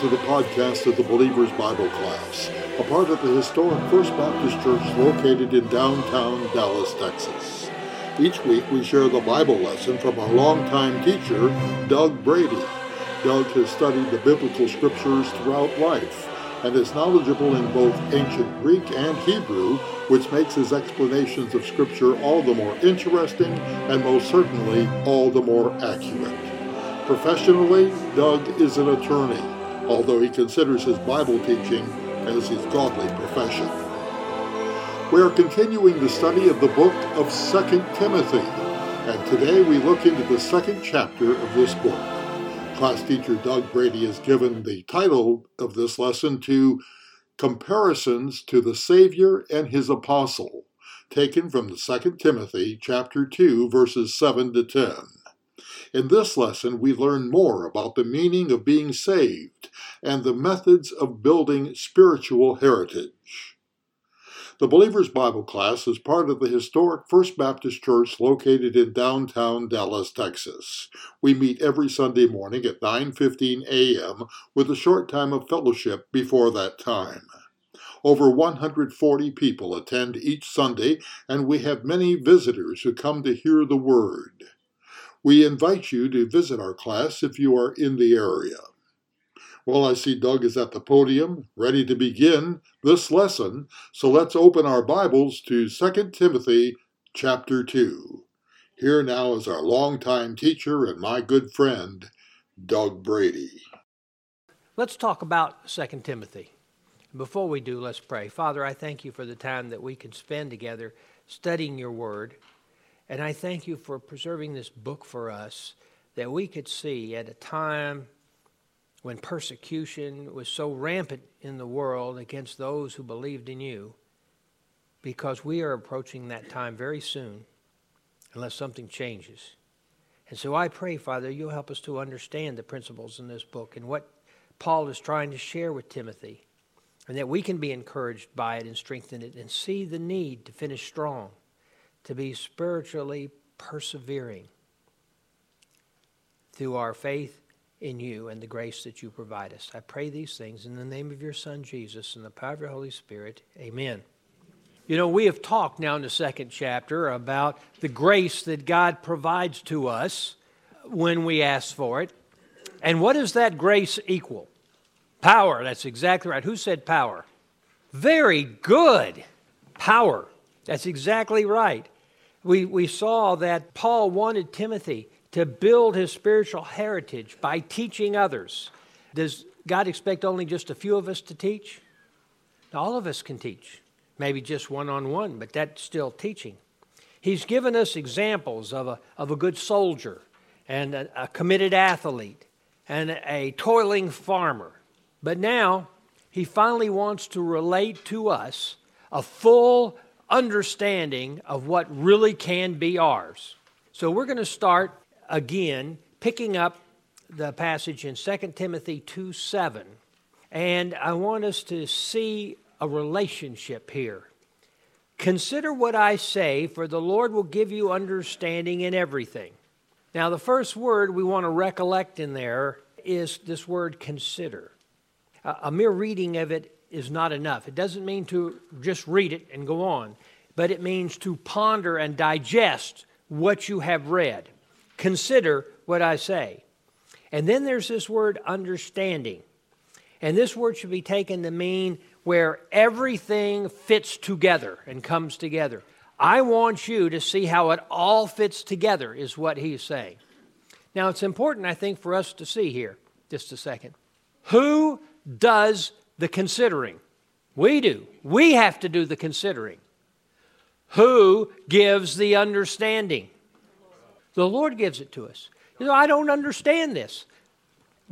To the podcast of the Believer's Bible Class, a part of the historic First Baptist Church located in downtown Dallas, Texas. Each week we share the Bible lesson from our longtime teacher, Doug Brady. Doug has studied the biblical scriptures throughout life and is knowledgeable in both ancient Greek and Hebrew, which makes his explanations of Scripture all the more interesting and most certainly all the more accurate. Professionally, Doug is an attorney, although he considers his Bible teaching as his godly profession. We are continuing the study of the book of 2 Timothy, and today we look into the second chapter of this book. Class teacher Doug Brady has given the title of this lesson to Comparisons to the Savior and His Apostle, taken from the 2 Timothy chapter 2 verses 7 to 10. In this lesson, we learn more about the meaning of being saved and the methods of building spiritual heritage. The Believer's Bible class is part of the historic First Baptist Church located in downtown Dallas, Texas. We meet every Sunday morning at 9:15 a.m. with a short time of fellowship before that time. Over 140 people attend each Sunday, and we have many visitors who come to hear the word. We invite you to visit our class if you are in the area. Well, I see Doug is at the podium, ready to begin this lesson, so let's open our Bibles to 2 Timothy chapter 2. Here now is our longtime teacher and my good friend, Doug Brady. Let's talk about 2 Timothy. Before we do, let's pray. Father, I thank you for the time that we can spend together studying your word. And I thank you for preserving this book for us that we could see at a time when persecution was so rampant in the world against those who believed in you, because we are approaching that time very soon unless something changes. And so I pray, Father, you'll help us to understand the principles in this book and what Paul is trying to share with Timothy, and that we can be encouraged by it and strengthen it and see the need to finish strong to be spiritually persevering through our faith in you and the grace that you provide us. I pray these things in the name of your Son, Jesus, and the power of your Holy Spirit. Amen. You know, we have talked now in the second chapter about the grace that God provides to us when we ask for it. And what does that grace equal? Power. That's exactly right. Who said power? Very good. Power. That's exactly right. We, we saw that Paul wanted Timothy to build his spiritual heritage by teaching others. Does God expect only just a few of us to teach? All of us can teach, maybe just one on one, but that's still teaching. He's given us examples of a, of a good soldier and a, a committed athlete and a toiling farmer. But now he finally wants to relate to us a full understanding of what really can be ours. So we're going to start again, picking up the passage in 2 Timothy 2 7. And I want us to see a relationship here. Consider what I say, for the Lord will give you understanding in everything. Now, the first word we want to recollect in there is this word consider. A mere reading of it is not enough. It doesn't mean to just read it and go on, but it means to ponder and digest what you have read. Consider what I say. And then there's this word understanding. And this word should be taken to mean where everything fits together and comes together. I want you to see how it all fits together, is what he's saying. Now, it's important, I think, for us to see here, just a second. Who does the considering. We do. We have to do the considering. Who gives the understanding? The Lord gives it to us. You know, I don't understand this.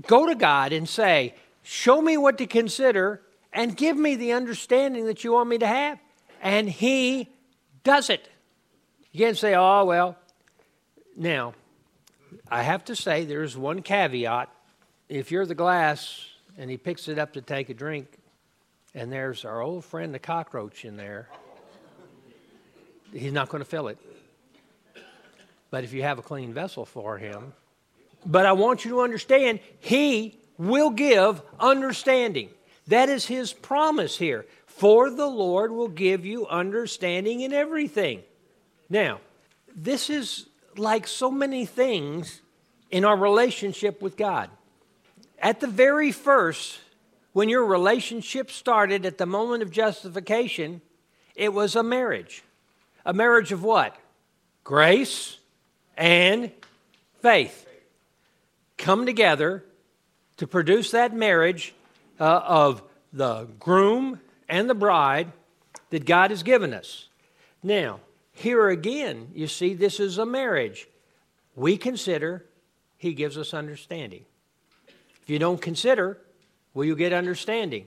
Go to God and say, Show me what to consider and give me the understanding that you want me to have. And He does it. You can't say, Oh, well. Now, I have to say, there's one caveat. If you're the glass and he picks it up to take a drink, and there's our old friend the cockroach in there. He's not going to fill it. But if you have a clean vessel for him, but I want you to understand, he will give understanding. That is his promise here. For the Lord will give you understanding in everything. Now, this is like so many things in our relationship with God. At the very first, when your relationship started at the moment of justification, it was a marriage. A marriage of what? Grace and faith. Come together to produce that marriage uh, of the groom and the bride that God has given us. Now, here again, you see, this is a marriage. We consider, He gives us understanding. If you don't consider, will you get understanding?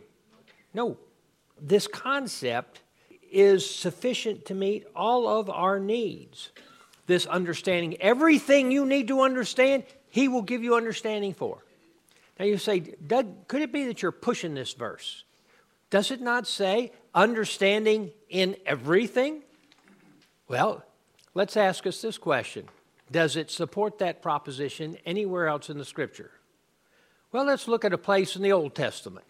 No. This concept is sufficient to meet all of our needs. This understanding, everything you need to understand, He will give you understanding for. Now you say, Doug, could it be that you're pushing this verse? Does it not say understanding in everything? Well, let's ask us this question Does it support that proposition anywhere else in the scripture? Well, let's look at a place in the Old Testament.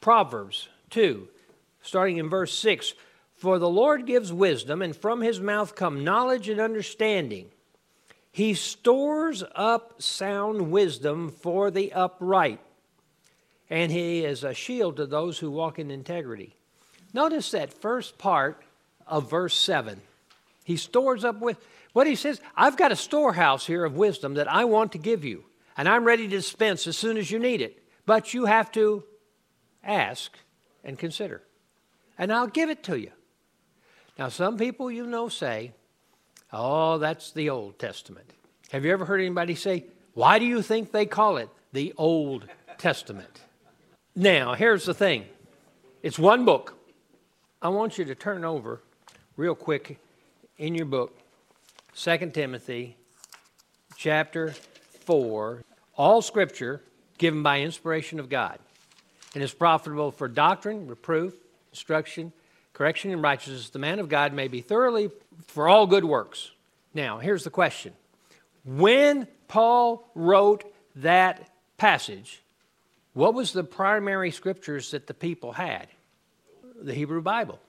Proverbs 2, starting in verse 6 For the Lord gives wisdom, and from his mouth come knowledge and understanding. He stores up sound wisdom for the upright, and he is a shield to those who walk in integrity. Notice that first part of verse 7. He stores up with what he says I've got a storehouse here of wisdom that I want to give you, and I'm ready to dispense as soon as you need it. But you have to ask and consider, and I'll give it to you. Now, some people you know say, Oh, that's the Old Testament. Have you ever heard anybody say, Why do you think they call it the Old Testament? Now, here's the thing it's one book. I want you to turn over real quick in your book, 2 Timothy chapter 4. All scripture given by inspiration of God and is profitable for doctrine, reproof, instruction, correction and righteousness, the man of God may be thoroughly for all good works. Now, here's the question. When Paul wrote that passage, what was the primary scriptures that the people had? The Hebrew Bible,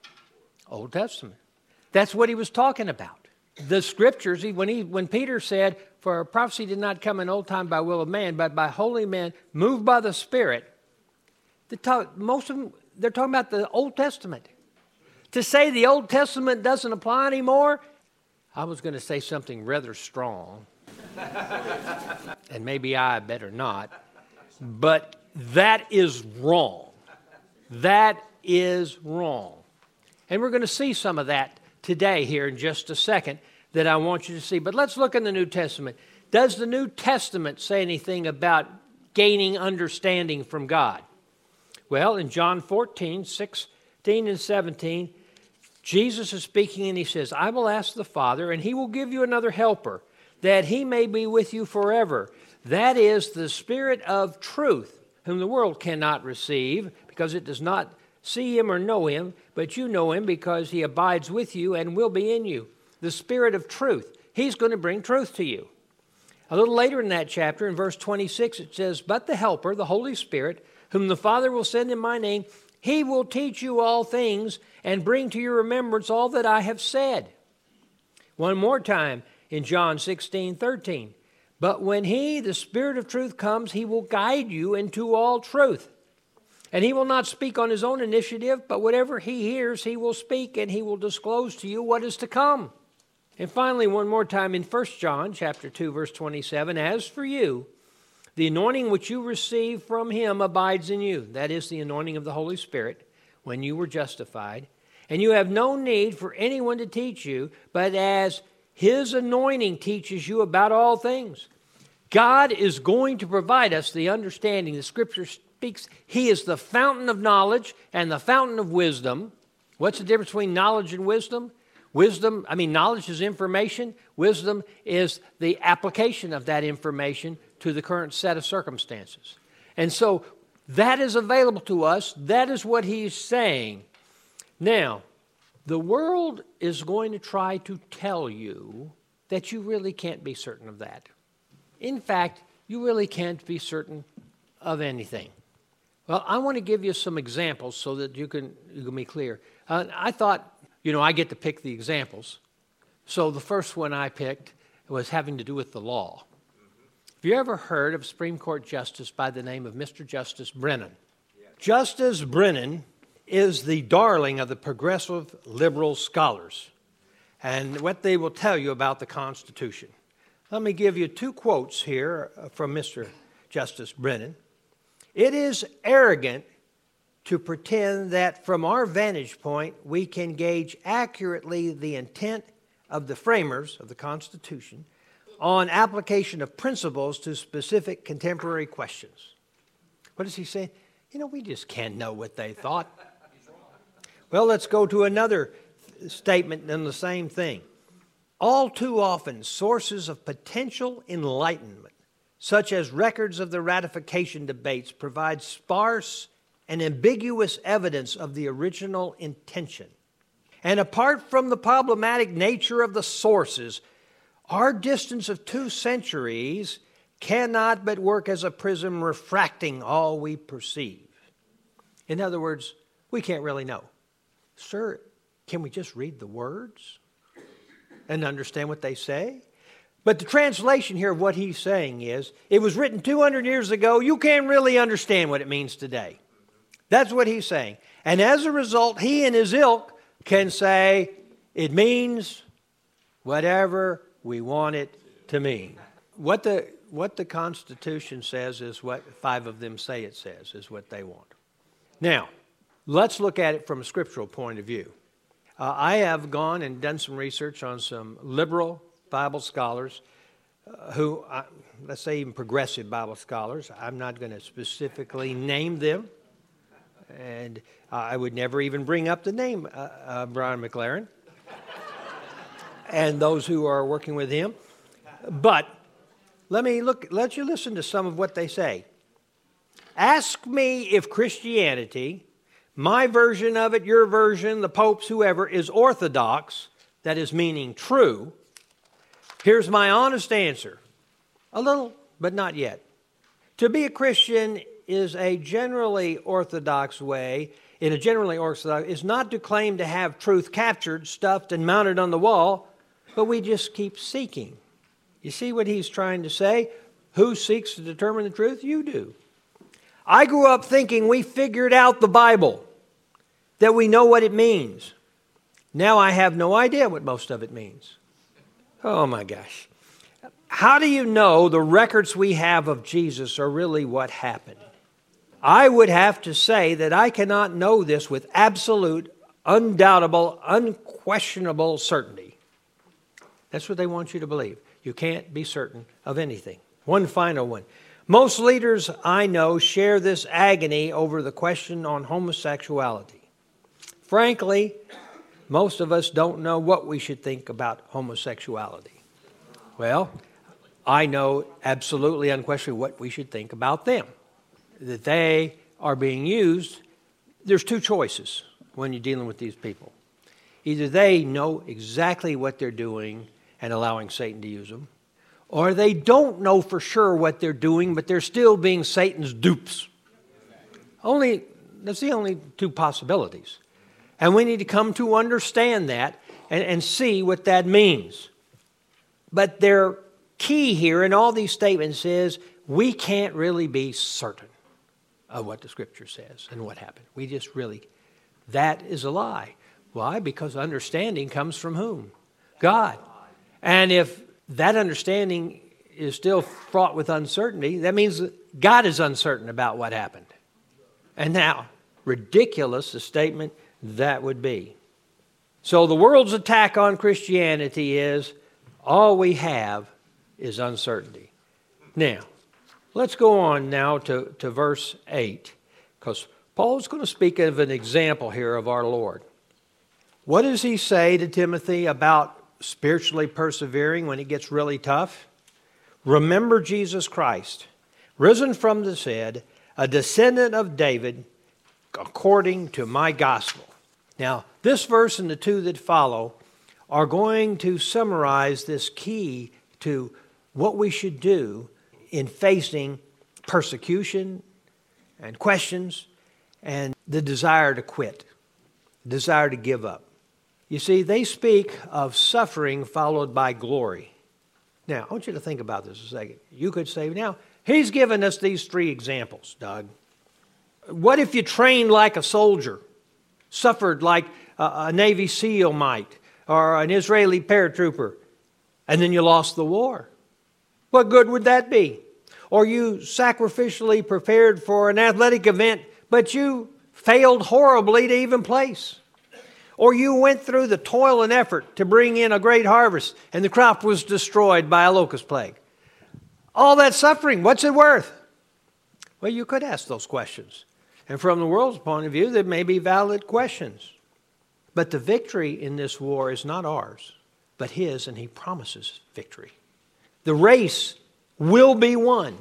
Old Testament. That's what he was talking about. The scriptures, when, he, when Peter said, For prophecy did not come in old time by will of man, but by holy men moved by the Spirit, talk, most of them, they're talking about the Old Testament. To say the Old Testament doesn't apply anymore, I was going to say something rather strong, and maybe I better not, but that is wrong. That is wrong. And we're going to see some of that today here in just a second that I want you to see. But let's look in the New Testament. Does the New Testament say anything about gaining understanding from God? Well, in John 14, 16, and 17, Jesus is speaking and he says, I will ask the Father, and he will give you another helper, that he may be with you forever. That is the Spirit of truth, whom the world cannot receive, because it does not see him or know him, but you know him because he abides with you and will be in you. The Spirit of truth. He's going to bring truth to you. A little later in that chapter, in verse 26, it says, But the Helper, the Holy Spirit, whom the Father will send in my name, he will teach you all things and bring to your remembrance all that I have said. One more time in John 16, 13. But when he, the Spirit of truth, comes, he will guide you into all truth. And he will not speak on his own initiative, but whatever he hears, he will speak, and he will disclose to you what is to come. And finally, one more time in 1 John chapter 2, verse 27, as for you, the anointing which you receive from him abides in you. That is the anointing of the Holy Spirit when you were justified. And you have no need for anyone to teach you, but as his anointing teaches you about all things. God is going to provide us the understanding. The scripture speaks, He is the fountain of knowledge and the fountain of wisdom. What's the difference between knowledge and wisdom? Wisdom, I mean, knowledge is information. Wisdom is the application of that information to the current set of circumstances. And so that is available to us. That is what he's saying. Now, the world is going to try to tell you that you really can't be certain of that. In fact, you really can't be certain of anything. Well, I want to give you some examples so that you can, you can be clear. Uh, I thought, you know, I get to pick the examples. So the first one I picked was having to do with the law. Have you ever heard of Supreme Court Justice by the name of Mr. Justice Brennan? Yes. Justice Brennan is the darling of the progressive liberal scholars and what they will tell you about the Constitution. Let me give you two quotes here uh, from Mr. Justice Brennan. It is arrogant to pretend that from our vantage point we can gauge accurately the intent of the framers of the Constitution on application of principles to specific contemporary questions. What does he say? You know, we just can't know what they thought. Well, let's go to another statement in the same thing. All too often, sources of potential enlightenment such as records of the ratification debates, provide sparse and ambiguous evidence of the original intention. And apart from the problematic nature of the sources, our distance of two centuries cannot but work as a prism refracting all we perceive. In other words, we can't really know. Sir, can we just read the words and understand what they say? But the translation here of what he's saying is it was written 200 years ago. You can't really understand what it means today. That's what he's saying. And as a result, he and his ilk can say it means whatever we want it to mean. What the, what the Constitution says is what five of them say it says, is what they want. Now, let's look at it from a scriptural point of view. Uh, I have gone and done some research on some liberal Bible scholars uh, who, uh, let's say even progressive Bible scholars, I'm not going to specifically name them, and I would never even bring up the name uh, uh, Brian McLaren and those who are working with him. But let me look, let you listen to some of what they say. Ask me if Christianity, my version of it, your version, the Pope's, whoever, is orthodox, that is meaning true Here's my honest answer a little, but not yet. To be a Christian is a generally orthodox way, in a generally orthodox, is not to claim to have truth captured, stuffed, and mounted on the wall, but we just keep seeking. You see what he's trying to say? Who seeks to determine the truth? You do. I grew up thinking we figured out the Bible, that we know what it means. Now I have no idea what most of it means. Oh my gosh. How do you know the records we have of Jesus are really what happened? I would have to say that I cannot know this with absolute, undoubtable, unquestionable certainty. That's what they want you to believe. You can't be certain of anything. One final one. Most leaders I know share this agony over the question on homosexuality. Frankly, most of us don't know what we should think about homosexuality. Well, I know absolutely unquestionably what we should think about them. That they are being used, there's two choices when you're dealing with these people. Either they know exactly what they're doing and allowing Satan to use them, or they don't know for sure what they're doing, but they're still being Satan's dupes. Only, that's the only two possibilities. And we need to come to understand that and, and see what that means. But their key here in all these statements is we can't really be certain of what the scripture says and what happened. We just really, that is a lie. Why? Because understanding comes from whom? God. And if that understanding is still fraught with uncertainty, that means God is uncertain about what happened. And now, ridiculous the statement that would be. So the world's attack on Christianity is all we have is uncertainty. Now, let's go on now to, to verse 8, because Paul's going to speak of an example here of our Lord. What does he say to Timothy about spiritually persevering when it gets really tough? Remember Jesus Christ, risen from the dead, a descendant of David, according to my gospel. Now, this verse and the two that follow are going to summarize this key to what we should do in facing persecution and questions and the desire to quit, desire to give up. You see, they speak of suffering followed by glory. Now, I want you to think about this a second. You could say, now, he's given us these three examples, Doug. What if you trained like a soldier, suffered like a, a Navy SEAL might, or an Israeli paratrooper, and then you lost the war? What good would that be? Or you sacrificially prepared for an athletic event, but you failed horribly to even place. Or you went through the toil and effort to bring in a great harvest, and the crop was destroyed by a locust plague. All that suffering, what's it worth? Well, you could ask those questions. And from the world's point of view, they may be valid questions. But the victory in this war is not ours, but His, and He promises victory. The race will be won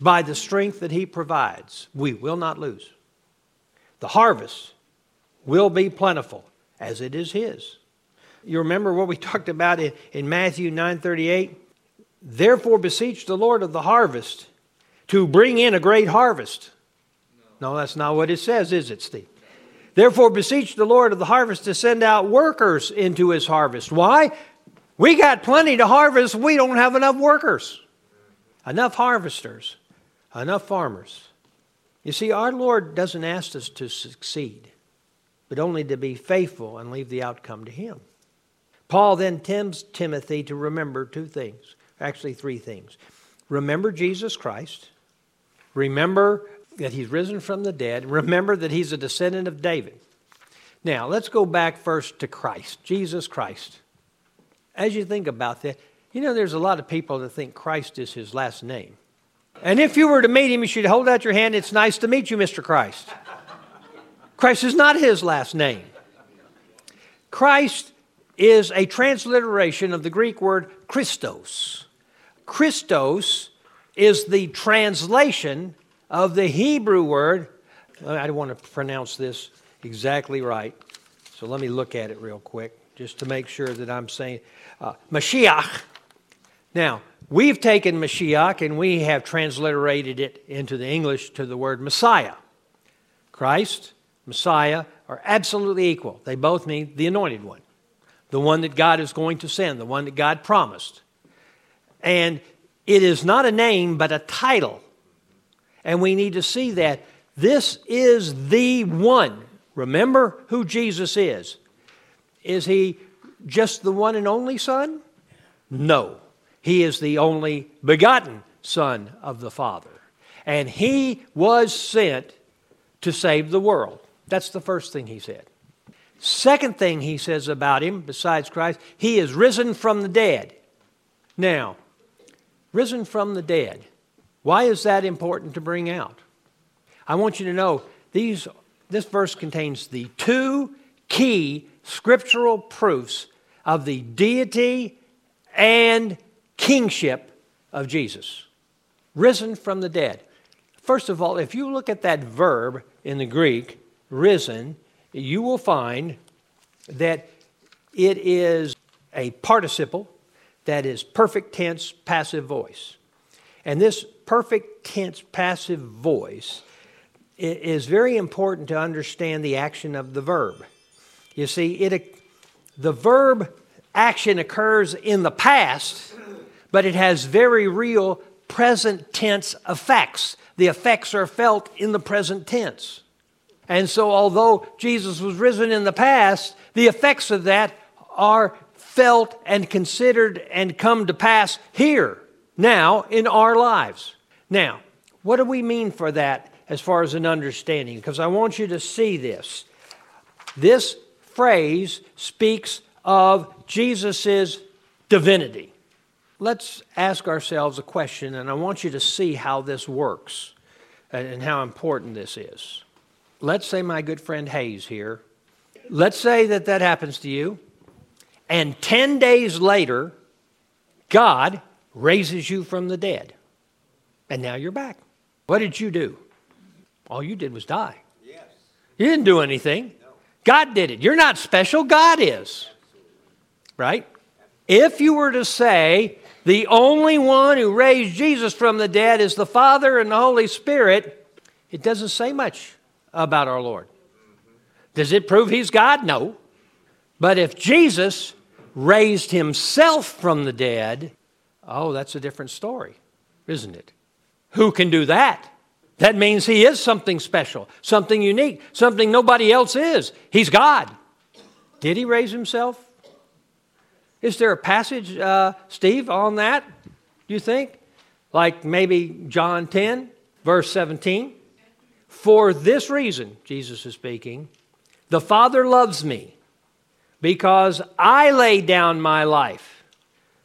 by the strength that He provides. We will not lose. The harvest will be plentiful as it is His. You remember what we talked about in, in Matthew 9:38? Therefore beseech the Lord of the harvest to bring in a great harvest. No, that's not what it says, is it, Steve? Therefore beseech the Lord of the harvest to send out workers into his harvest. Why? We got plenty to harvest, we don't have enough workers, enough harvesters, enough farmers. You see, our Lord doesn't ask us to succeed, but only to be faithful and leave the outcome to Him. Paul then tempts Timothy to remember two things, actually, three things. Remember Jesus Christ, remember that He's risen from the dead, remember that He's a descendant of David. Now, let's go back first to Christ, Jesus Christ. As you think about that, you know, there's a lot of people that think Christ is His last name. And if you were to meet him, you should hold out your hand. It's nice to meet you, Mr. Christ. Christ is not his last name. Christ is a transliteration of the Greek word Christos. Christos is the translation of the Hebrew word. I don't want to pronounce this exactly right, so let me look at it real quick just to make sure that I'm saying uh, Mashiach. Now, We've taken Mashiach and we have transliterated it into the English to the word Messiah. Christ, Messiah are absolutely equal. They both mean the anointed one, the one that God is going to send, the one that God promised. And it is not a name, but a title. And we need to see that this is the one. Remember who Jesus is. Is he just the one and only Son? No. He is the only begotten Son of the Father. And he was sent to save the world. That's the first thing he said. Second thing he says about him, besides Christ, he is risen from the dead. Now, risen from the dead. Why is that important to bring out? I want you to know these, this verse contains the two key scriptural proofs of the deity and kingship of Jesus, risen from the dead. First of all, if you look at that verb in the Greek, risen, you will find that it is a participle that is perfect tense passive voice. And this perfect tense passive voice is very important to understand the action of the verb. You see, it, the verb action occurs in the past but it has very real present tense effects. The effects are felt in the present tense. And so, although Jesus was risen in the past, the effects of that are felt and considered and come to pass here, now, in our lives. Now, what do we mean for that as far as an understanding? Because I want you to see this. This phrase speaks of Jesus' divinity let's ask ourselves a question, and I want you to see how this works and how important this is. Let's say my good friend Hayes here, let's say that that happens to you, and 10 days later, God raises you from the dead, and now you're back. What did you do? All you did was die. Yes. You didn't do anything. No. God did it. You're not special, God is. Right? If you were to say, the only one who raised Jesus from the dead is the Father and the Holy Spirit. It doesn't say much about our Lord. Does it prove he's God? No. But if Jesus raised himself from the dead, oh, that's a different story, isn't it? Who can do that? That means he is something special, something unique, something nobody else is. He's God. Did he raise himself? Is there a passage, uh, Steve, on that, do you think? Like maybe John 10, verse 17? For this reason, Jesus is speaking, the Father loves me because I lay down my life.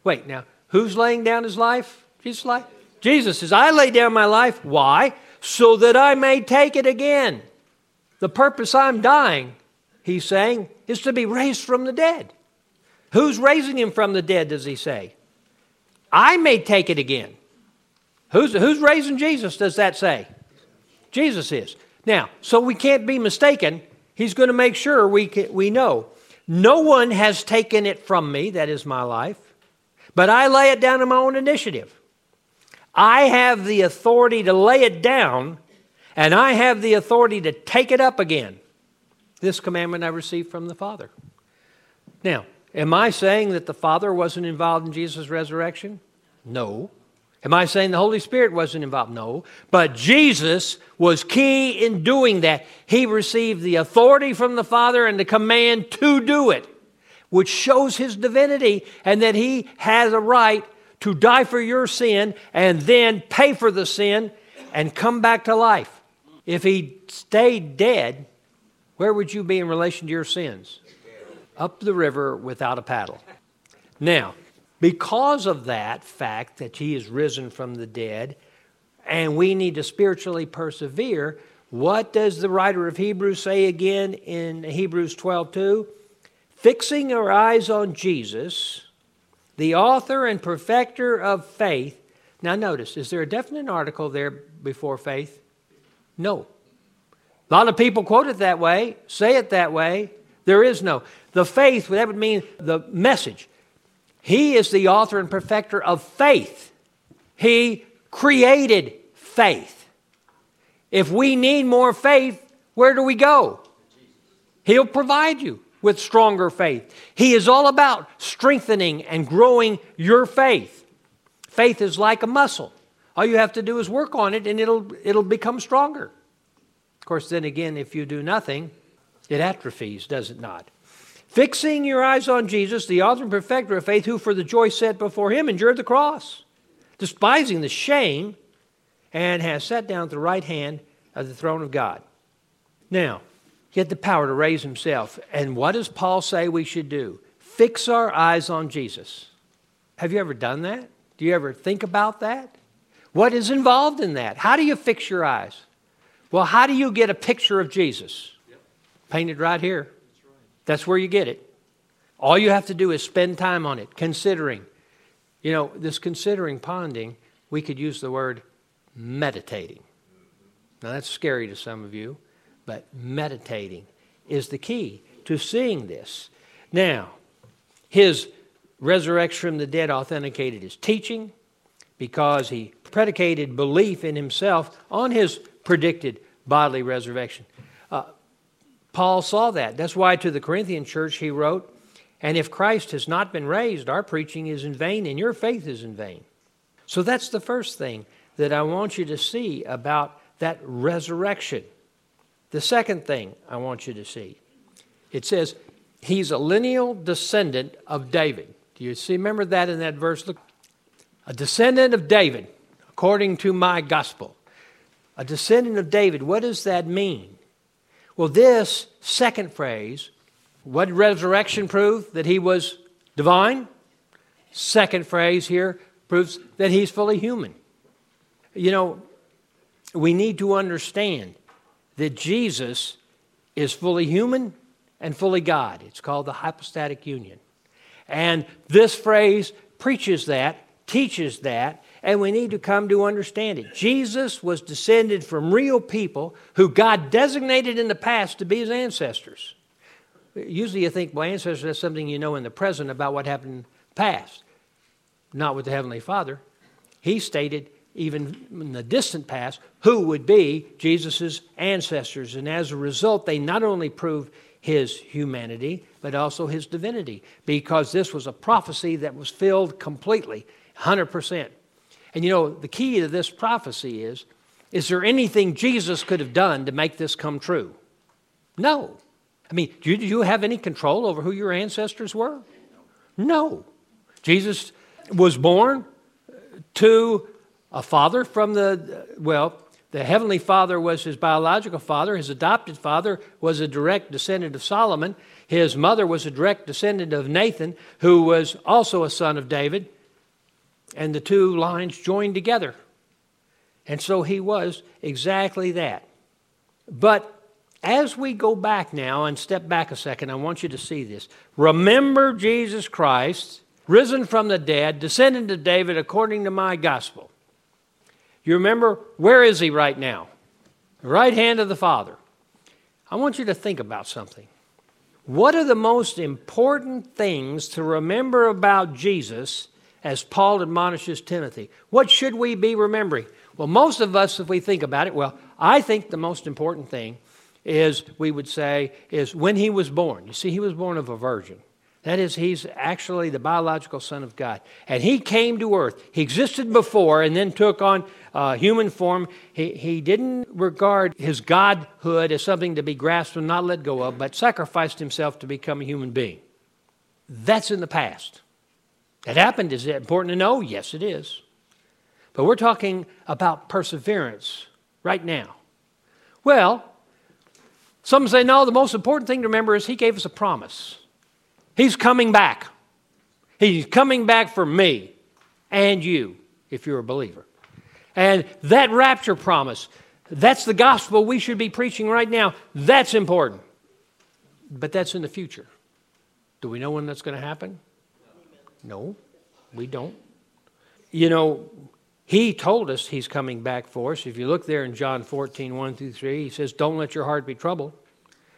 Wait, now, who's laying down his life? Jesus' life? Jesus says, I lay down my life. Why? so that I may take it again. The purpose I'm dying, he's saying, is to be raised from the dead. Who's raising him from the dead, does he say? I may take it again. Who's, who's raising Jesus, does that say? Jesus is. Now, so we can't be mistaken. He's going to make sure we, can, we know. No one has taken it from me, that is my life, but I lay it down on my own initiative. I have the authority to lay it down, and I have the authority to take it up again. This commandment I received from the Father. Now, am I saying that the Father wasn't involved in Jesus' resurrection? No. Am I saying the Holy Spirit wasn't involved? No. But Jesus was key in doing that. He received the authority from the Father and the command to do it, which shows his divinity and that he has a right to die for your sin and then pay for the sin and come back to life. If he stayed dead, where would you be in relation to your sins? Up the river without a paddle. Now, because of that fact that he is risen from the dead, and we need to spiritually persevere, what does the writer of Hebrews say again in Hebrews 12 2? Fixing our eyes on Jesus, the author and perfecter of faith. Now, notice, is there a definite article there before faith? No. A lot of people quote it that way, say it that way. There is no. The faith, that would mean the message. He is the author and perfecter of faith. He created faith. If we need more faith, where do we go? He'll provide you with stronger faith. He is all about strengthening and growing your faith. Faith is like a muscle. All you have to do is work on it and it'll, it'll become stronger. Of course, then again, if you do nothing, it atrophies, does it not? Fixing your eyes on Jesus, the author and perfecter of faith, who for the joy set before him endured the cross, despising the shame, and has sat down at the right hand of the throne of God. Now, he had the power to raise himself. And what does Paul say we should do? Fix our eyes on Jesus. Have you ever done that? Do you ever think about that? What is involved in that? How do you fix your eyes? Well, how do you get a picture of Jesus? Painted right here. That's, where you get it. All you have to do is spend time on it, considering. You know, this considering, ponding, we could use the word meditating. Now, that's scary to some of you. But meditating is the key to seeing this. Now, his resurrection from the dead authenticated his teaching because he predicated belief in himself on his predicted bodily resurrection. Paul saw that. That's why to the Corinthian church he wrote, And if Christ has not been raised, our preaching is in vain and your faith is in vain. So that's the first thing that I want you to see about that resurrection. The second thing I want you to see it says, He's a lineal descendant of David. Do you see? Remember that in that verse? Look, a descendant of David, according to my gospel. A descendant of David. What does that mean? Well, this second phrase, what resurrection prove that he was divine? Second phrase here proves that he's fully human. You know, we need to understand that Jesus is fully human and fully God. It's called the hypostatic union. And this phrase preaches that, teaches that, and we need to come to understand it. Jesus was descended from real people who God designated in the past to be his ancestors. Usually you think, well, ancestors, that's something you know in the present about what happened in the past. Not with the Heavenly Father. He stated even in the distant past, who would be Jesus' ancestors. And as a result, they not only prove his humanity, but also his divinity, because this was a prophecy that was filled completely, 100%. And you know, the key to this prophecy is is there anything Jesus could have done to make this come true? No. I mean, do you, do you have any control over who your ancestors were? No. Jesus was born to a father from the, well, the heavenly father was his biological father. His adopted father was a direct descendant of Solomon. His mother was a direct descendant of Nathan, who was also a son of David. And the two lines joined together. And so he was exactly that. But as we go back now and step back a second, I want you to see this. Remember Jesus Christ, risen from the dead, descended to David according to my gospel. You remember, where is he right now? The right hand of the Father. I want you to think about something. What are the most important things to remember about Jesus as Paul admonishes Timothy? What should we be remembering? Well, most of us, if we think about it, well, I think the most important thing is, we would say, is when he was born. You see, he was born of a virgin. That is, he's actually the biological son of God. And he came to earth. He existed before and then took on uh, human form. He, he didn't regard his godhood as something to be grasped and not let go of, but sacrificed himself to become a human being. That's in the past. That happened. Is it important to know? Yes, it is. But we're talking about perseverance right now. Well, some say, no, the most important thing to remember is he gave us a promise. He's coming back. He's coming back for me and you, if you're a believer. And that rapture promise, that's the gospel we should be preaching right now. That's important. But that's in the future. Do we know when that's going to happen? No, we don't. You know, he told us he's coming back for us. If you look there in John 14, 1 through 3, he says, Don't let your heart be troubled.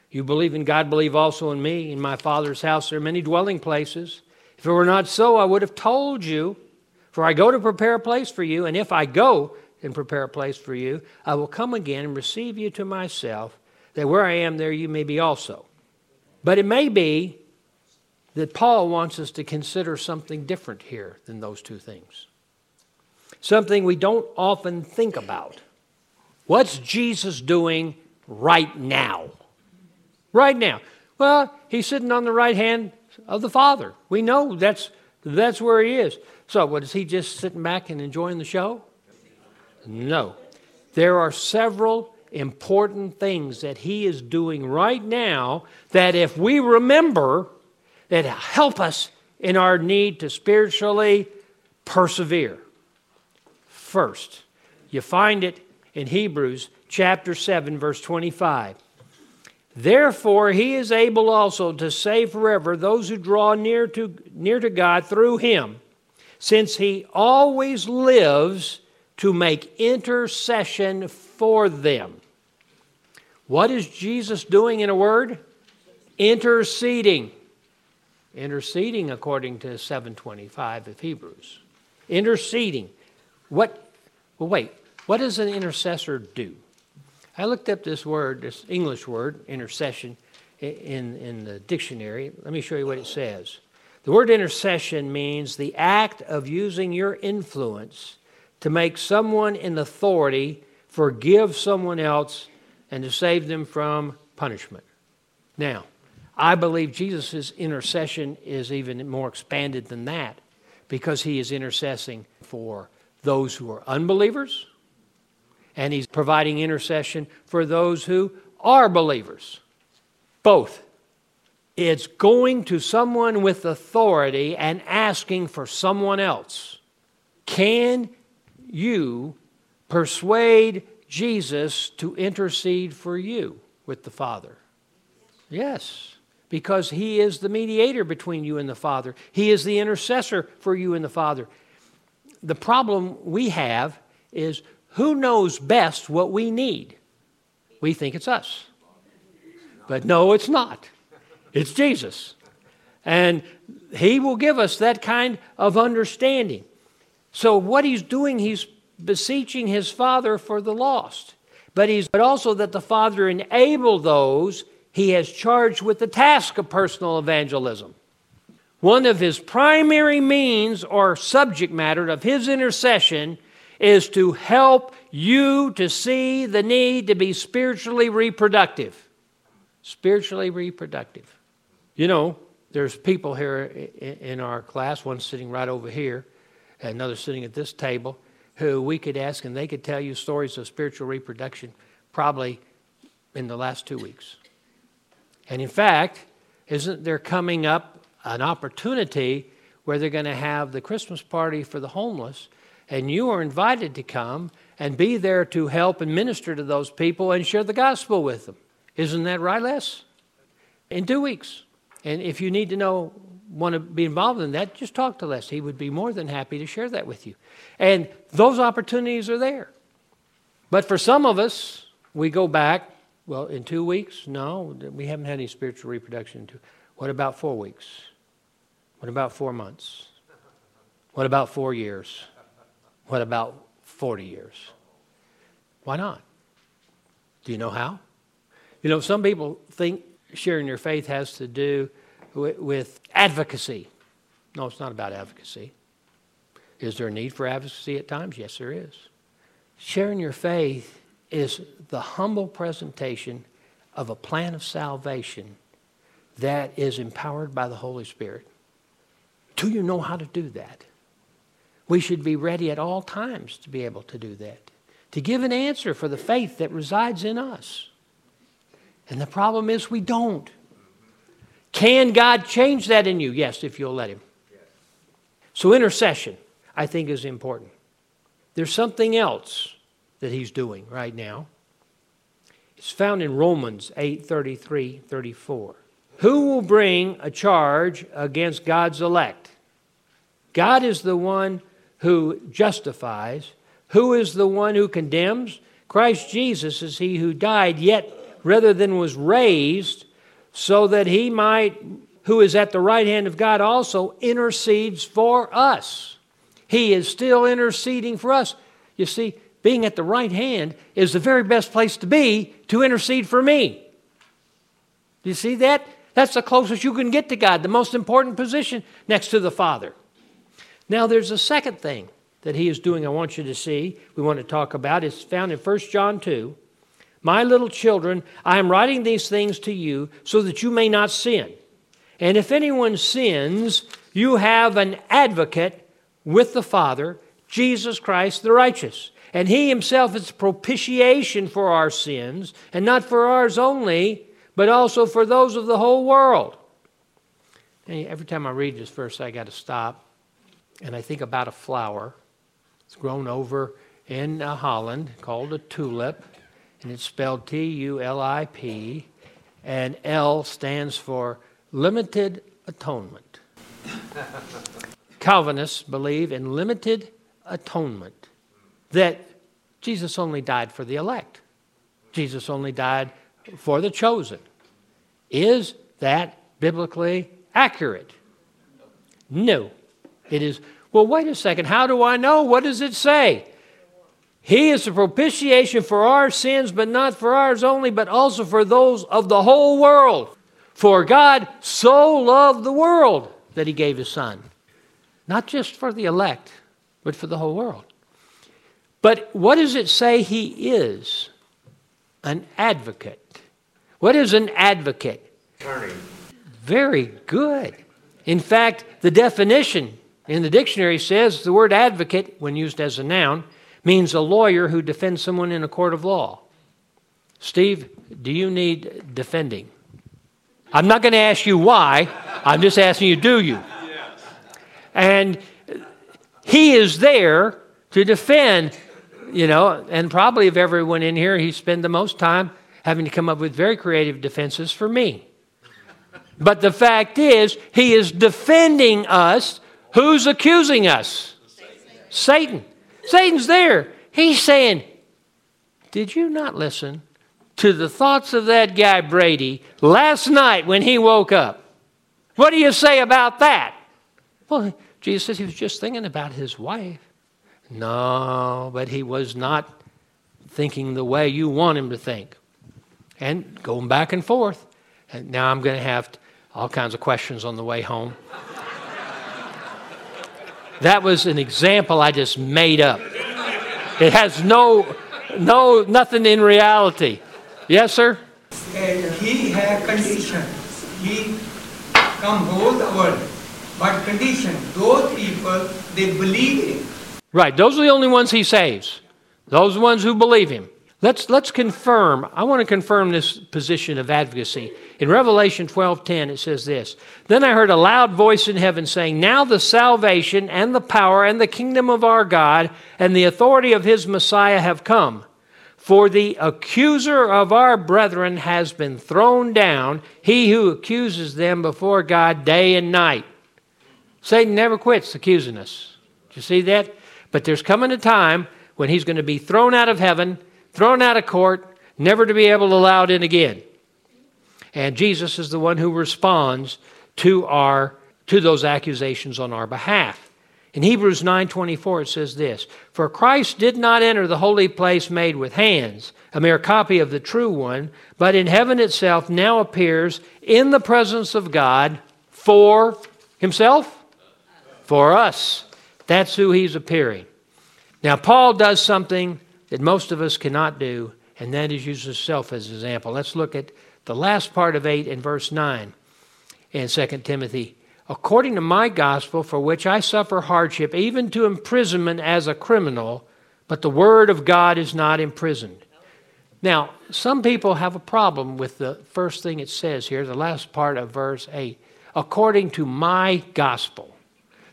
You believe in God, believe also in me. In my Father's house there are many dwelling places. If it were not so, I would have told you. For I go to prepare a place for you, and if I go and prepare a place for you, I will come again and receive you to myself, that where I am, there you may be also. But it may be that Paul wants us to consider something different here than those two things. Something we don't often think about. What's Jesus doing right now? right now. Well, he's sitting on the right hand of the Father. We know that's, that's where he is. So, what is he just sitting back and enjoying the show? No. There are several important things that he is doing right now that if we remember, that help us in our need to spiritually persevere. First, you find it in Hebrews chapter 7 verse 25. Therefore, he is able also to save forever those who draw near to, near to God through him, since he always lives to make intercession for them. What is Jesus doing in a word? Interceding. Interceding according to 725 of Hebrews. Interceding. What, well, wait, what does an intercessor do? I looked up this word, this English word, intercession, in, in the dictionary. Let me show you what it says. The word intercession means the act of using your influence to make someone in authority forgive someone else and to save them from punishment. Now, I believe Jesus' intercession is even more expanded than that because he is intercessing for those who are unbelievers and he's providing intercession for those who are believers. Both. It's going to someone with authority and asking for someone else. Can you persuade Jesus to intercede for you with the Father? Yes, because he is the mediator between you and the Father. He is the intercessor for you and the Father. The problem we have is who knows best what we need? We think it's us. But no, it's not. It's Jesus. And He will give us that kind of understanding. So, what He's doing, He's beseeching his Father for the lost. But he's but also that the Father enable those he has charged with the task of personal evangelism. One of his primary means or subject matter of his intercession is to help you to see the need to be spiritually reproductive. Spiritually reproductive. You know, there's people here in our class, one sitting right over here, another sitting at this table, who we could ask and they could tell you stories of spiritual reproduction probably in the last two weeks. And in fact, isn't there coming up an opportunity where they're going to have the Christmas party for the homeless, and you are invited to come and be there to help and minister to those people and share the gospel with them. Isn't that right, Les? In two weeks. And if you need to know, want to be involved in that, just talk to Les. He would be more than happy to share that with you. And those opportunities are there. But for some of us, we go back, well, in two weeks? No, we haven't had any spiritual reproduction. What about four weeks? What about four months? What about four years? What about 40 years? Why not? Do you know how? You know, some people think sharing your faith has to do with, with advocacy. No, it's not about advocacy. Is there a need for advocacy at times? Yes, there is. Sharing your faith is the humble presentation of a plan of salvation that is empowered by the Holy Spirit. Do you know how to do that? We should be ready at all times to be able to do that, to give an answer for the faith that resides in us. And the problem is we don't. Can God change that in you? Yes, if you'll let Him. So, intercession, I think, is important. There's something else that He's doing right now. It's found in Romans 8 33 34. Who will bring a charge against God's elect? God is the one who justifies. Who is the one who condemns? Christ Jesus is he who died, yet rather than was raised, so that he might, who is at the right hand of God, also intercedes for us. He is still interceding for us. You see, being at the right hand is the very best place to be to intercede for me. Do you see that? That's the closest you can get to God, the most important position next to the Father. Now, there's a second thing that he is doing, I want you to see, we want to talk about. It's found in 1 John 2. My little children, I am writing these things to you so that you may not sin. And if anyone sins, you have an advocate with the Father, Jesus Christ the righteous. And he himself is propitiation for our sins, and not for ours only, but also for those of the whole world. And every time I read this verse, I got to stop and I think about a flower. It's grown over in uh, Holland called a tulip, and it's spelled T U L I P, and L stands for limited atonement. Calvinists believe in limited atonement, that Jesus only died for the elect, Jesus only died for the chosen. Is that biblically accurate? No. It is, well, wait a second. How do I know? What does it say? He is the propitiation for our sins, but not for ours only, but also for those of the whole world. For God so loved the world that he gave his son. Not just for the elect, but for the whole world. But what does it say he is? An advocate. What is an advocate? Attorney. Very good. In fact, the definition in the dictionary says the word advocate, when used as a noun, means a lawyer who defends someone in a court of law. Steve, do you need defending? I'm not going to ask you why. I'm just asking you, do you? And he is there to defend, you know, and probably of everyone in here, he spent the most time having to come up with very creative defenses for me. But the fact is, he is defending us. Who's accusing us? Satan. Satan's there. He's saying, Did you not listen to the thoughts of that guy Brady last night when he woke up? What do you say about that? Well, Jesus says he was just thinking about his wife. No, but he was not thinking the way you want him to think. And going back and forth. And now I'm going to have all kinds of questions on the way home. that was an example I just made up. It has no, no, nothing in reality. Yes, sir? And he had condition. He come whole the world. But condition, those people, they believe him. Right, those are the only ones he saves. Those ones who believe him. Let's, let's confirm. I want to confirm this position of advocacy. In Revelation 12:10 it says this. Then I heard a loud voice in heaven saying, "Now the salvation and the power and the kingdom of our God and the authority of his Messiah have come. For the accuser of our brethren has been thrown down, he who accuses them before God day and night." Satan never quits accusing us. Do you see that? But there's coming a time when he's going to be thrown out of heaven thrown out of court, never to be able to allowed in again. And Jesus is the one who responds to our to those accusations on our behalf. In Hebrews 9:24 it says this, "For Christ did not enter the holy place made with hands, a mere copy of the true one, but in heaven itself now appears in the presence of God for himself, for us." That's who he's appearing. Now Paul does something that most of us cannot do, and that is use himself as an example. Let's look at the last part of 8 and verse 9 in 2 Timothy. According to my gospel, for which I suffer hardship, even to imprisonment as a criminal, but the word of God is not imprisoned. Now, some people have a problem with the first thing it says here, the last part of verse 8. According to my gospel.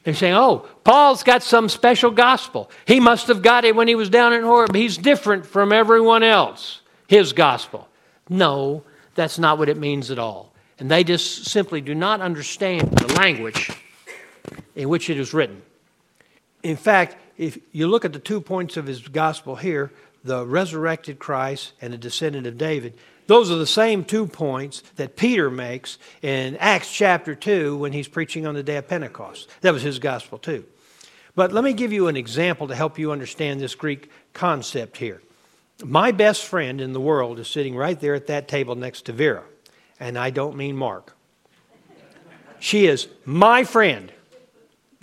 They're saying, oh, Paul's got some special gospel. He must have got it when he was down in Horeb. He's different from everyone else, his gospel. No, that's not what it means at all. And they just simply do not understand the language in which it is written. In fact, if you look at the two points of his gospel here, the resurrected Christ and the descendant of David, those are the same two points that Peter makes in Acts chapter 2 when he's preaching on the day of Pentecost. That was his gospel too. But let me give you an example to help you understand this Greek concept here. My best friend in the world is sitting right there at that table next to Vera, and I don't mean Mark. She is my friend.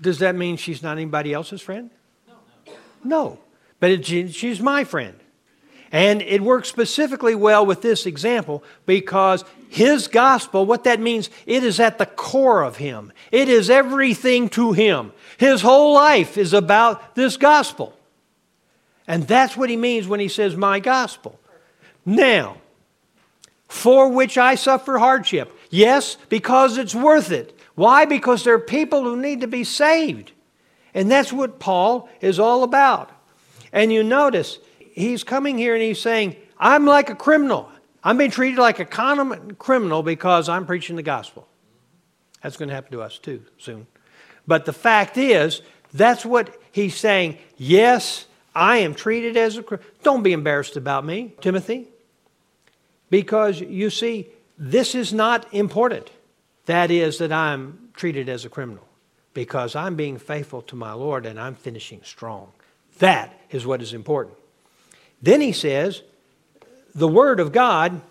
Does that mean she's not anybody else's friend? No. no. But it, she's my friend. And it works specifically well with this example because his gospel, what that means, it is at the core of him. It is everything to him. His whole life is about this gospel. And that's what he means when he says, My gospel. Now, for which I suffer hardship. Yes, because it's worth it. Why? Because there are people who need to be saved. And that's what Paul is all about. And you notice, he's coming here and he's saying, I'm like a criminal. I'm being treated like a common criminal because I'm preaching the gospel. That's going to happen to us too soon. But the fact is, that's what he's saying. Yes, I am treated as a criminal. Don't be embarrassed about me, Timothy. Because you see, this is not important. That is, that I'm treated as a criminal. Because I'm being faithful to my Lord and I'm finishing strong. That is what is important. Then he says, the Word of God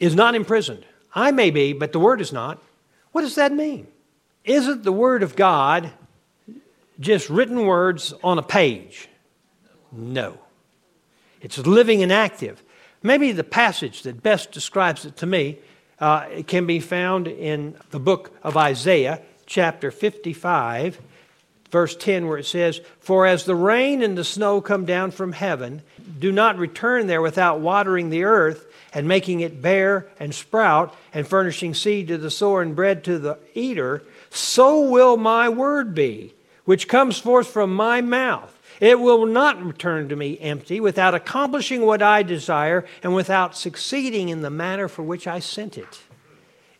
is not imprisoned. I may be, but the Word is not. What does that mean? Isn't the Word of God just written words on a page? No. It's living and active. Maybe the passage that best describes it to me uh, can be found in the book of Isaiah, chapter 55, verse 10, where it says, For as the rain and the snow come down from heaven do not return there without watering the earth and making it bear and sprout and furnishing seed to the sower and bread to the eater, so will my word be, which comes forth from my mouth. It will not return to me empty without accomplishing what I desire and without succeeding in the manner for which I sent it.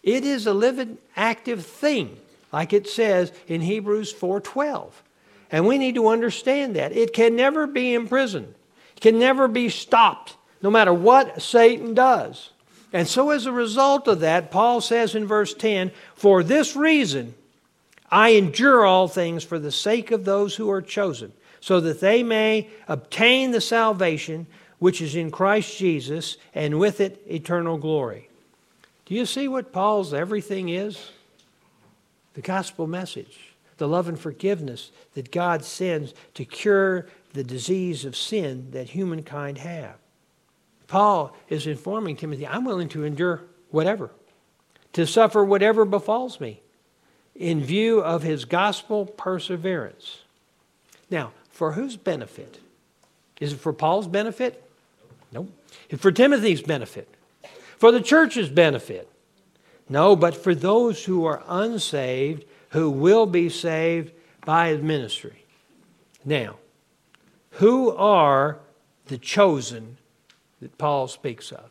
It is a living, active thing, like it says in Hebrews 4:12. And we need to understand that. It can never be imprisoned can never be stopped, no matter what Satan does. And so, as a result of that, Paul says in verse 10 For this reason, I endure all things for the sake of those who are chosen, so that they may obtain the salvation which is in Christ Jesus, and with it eternal glory. Do you see what Paul's everything is? The gospel message, the love and forgiveness that God sends to cure the disease of sin that humankind have. Paul is informing Timothy, I'm willing to endure whatever, to suffer whatever befalls me in view of his gospel perseverance. Now, for whose benefit? Is it for Paul's benefit? No. It's for Timothy's benefit. For the church's benefit. No, but for those who are unsaved, who will be saved by his ministry. Now, who are the chosen that Paul speaks of?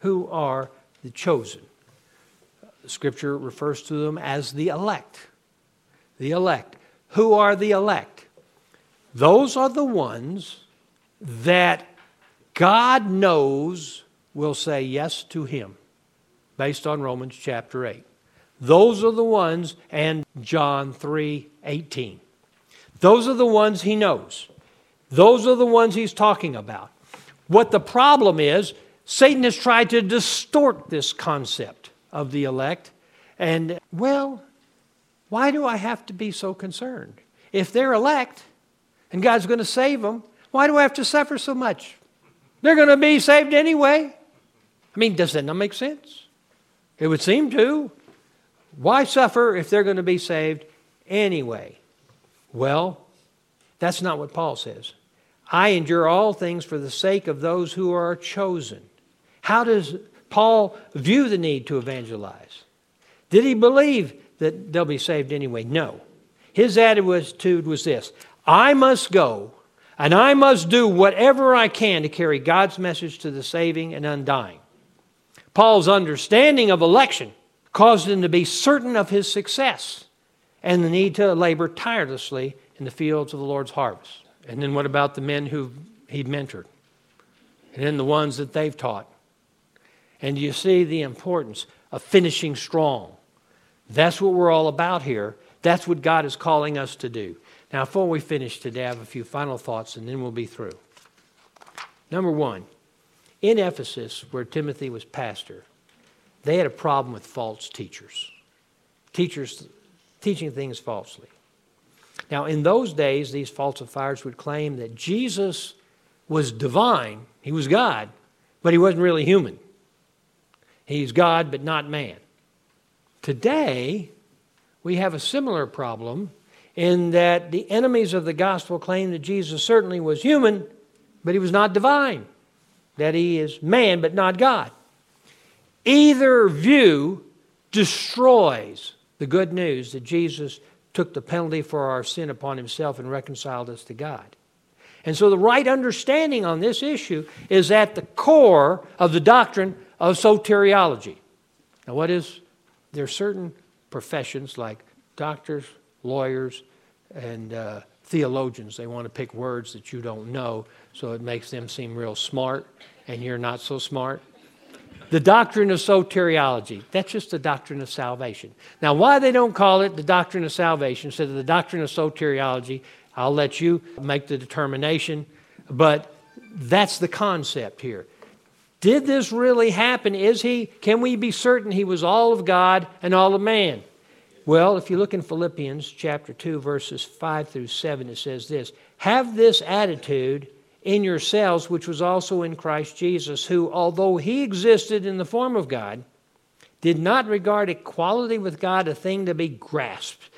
Who are the chosen? The scripture refers to them as the elect. The elect. Who are the elect? Those are the ones that God knows will say yes to him, based on Romans chapter 8. Those are the ones, and John 3 18. Those are the ones he knows. Those are the ones he's talking about. What the problem is, Satan has tried to distort this concept of the elect. And, well, why do I have to be so concerned? If they're elect and God's going to save them, why do I have to suffer so much? They're going to be saved anyway. I mean, does that not make sense? It would seem to. Why suffer if they're going to be saved anyway? Well, that's not what Paul says. I endure all things for the sake of those who are chosen. How does Paul view the need to evangelize? Did he believe that they'll be saved anyway? No. His attitude was this I must go and I must do whatever I can to carry God's message to the saving and undying. Paul's understanding of election caused him to be certain of his success and the need to labor tirelessly in the fields of the Lord's harvest. And then what about the men who he'd mentored? And then the ones that they've taught? And you see the importance of finishing strong. That's what we're all about here. That's what God is calling us to do. Now, before we finish today, I have a few final thoughts and then we'll be through. Number one, in Ephesus, where Timothy was pastor, they had a problem with false teachers. Teachers teaching things falsely. Now, in those days, these falsifiers would claim that Jesus was divine, he was God, but he wasn't really human. He's God, but not man. Today, we have a similar problem in that the enemies of the gospel claim that Jesus certainly was human, but he was not divine, that he is man, but not God. Either view destroys the good news that Jesus took the penalty for our sin upon himself and reconciled us to God. And so the right understanding on this issue is at the core of the doctrine of soteriology. Now, what is, there are certain professions like doctors, lawyers, and uh, theologians. They want to pick words that you don't know, so it makes them seem real smart, and you're not so smart. The doctrine of soteriology, that's just the doctrine of salvation. Now, why they don't call it the doctrine of salvation instead of the doctrine of soteriology, I'll let you make the determination, but that's the concept here. Did this really happen? Is he, can we be certain he was all of God and all of man? Well, if you look in Philippians chapter 2, verses 5 through 7, it says this Have this attitude in yourselves, which was also in Christ Jesus, who, although he existed in the form of God, did not regard equality with God a thing to be grasped.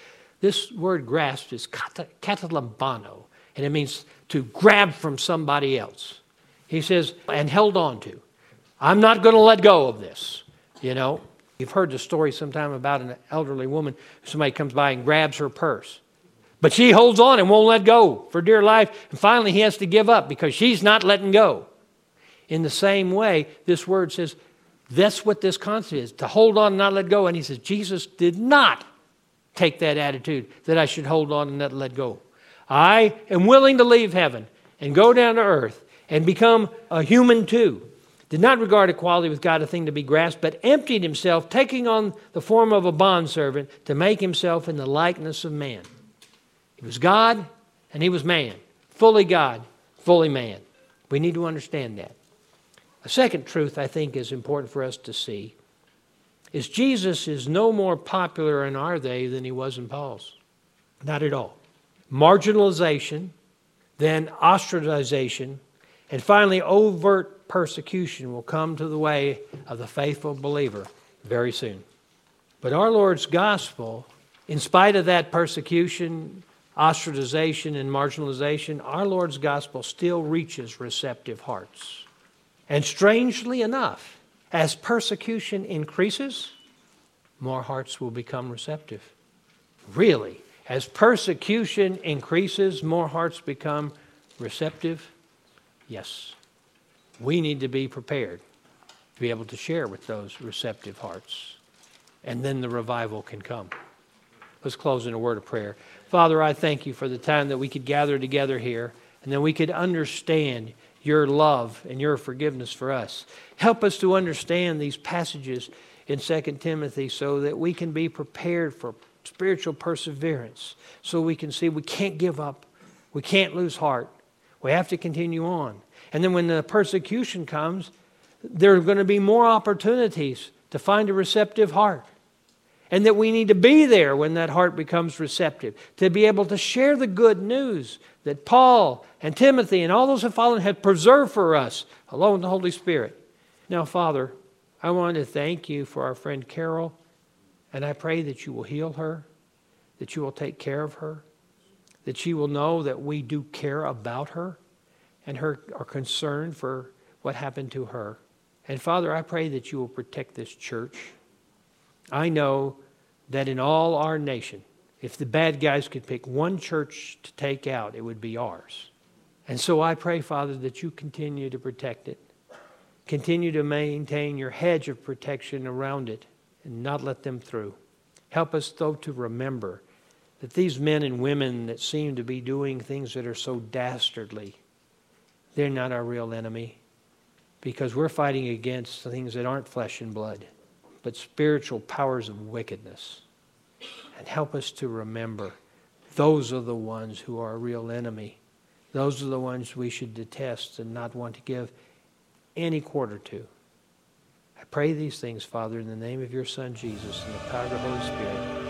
This word grasped is katalambano, and it means to grab from somebody else. He says, and held on to. I'm not going to let go of this. You know, you've heard the story sometime about an elderly woman. Somebody comes by and grabs her purse. But she holds on and won't let go for dear life. And finally, he has to give up because she's not letting go. In the same way, this word says that's what this concept is to hold on and not let go. And he says, Jesus did not take that attitude that I should hold on and not let go. I am willing to leave heaven and go down to earth and become a human too did not regard equality with God a thing to be grasped, but emptied himself, taking on the form of a bondservant to make himself in the likeness of man. He was God and he was man, fully God, fully man. We need to understand that. A second truth I think is important for us to see is Jesus is no more popular in our day than he was in Paul's. Not at all. Marginalization, then ostracization, and finally overt persecution will come to the way of the faithful believer very soon. But our Lord's gospel, in spite of that persecution, ostracization, and marginalization, our Lord's gospel still reaches receptive hearts. And strangely enough, as persecution increases, more hearts will become receptive. Really, as persecution increases, more hearts become receptive. Yes, we need to be prepared to be able to share with those receptive hearts. And then the revival can come. Let's close in a word of prayer. Father, I thank you for the time that we could gather together here and then we could understand your love and your forgiveness for us. Help us to understand these passages in 2 Timothy so that we can be prepared for spiritual perseverance, so we can see we can't give up, we can't lose heart, we have to continue on. And then when the persecution comes, there are going to be more opportunities to find a receptive heart. And that we need to be there when that heart becomes receptive, to be able to share the good news that Paul and Timothy and all those who followed have preserved for us, along with the Holy Spirit. Now, Father, I want to thank you for our friend Carol, and I pray that you will heal her, that you will take care of her, that she will know that we do care about her and her are concerned for what happened to her. And Father, I pray that you will protect this church. I know that in all our nation, if the bad guys could pick one church to take out, it would be ours. And so I pray, Father, that you continue to protect it. Continue to maintain your hedge of protection around it and not let them through. Help us, though, to remember that these men and women that seem to be doing things that are so dastardly, they're not our real enemy because we're fighting against things that aren't flesh and blood, but spiritual powers of wickedness. And help us to remember those are the ones who are a real enemy. Those are the ones we should detest and not want to give any quarter to. I pray these things, Father, in the name of your Son, Jesus, and the power of the Holy Spirit.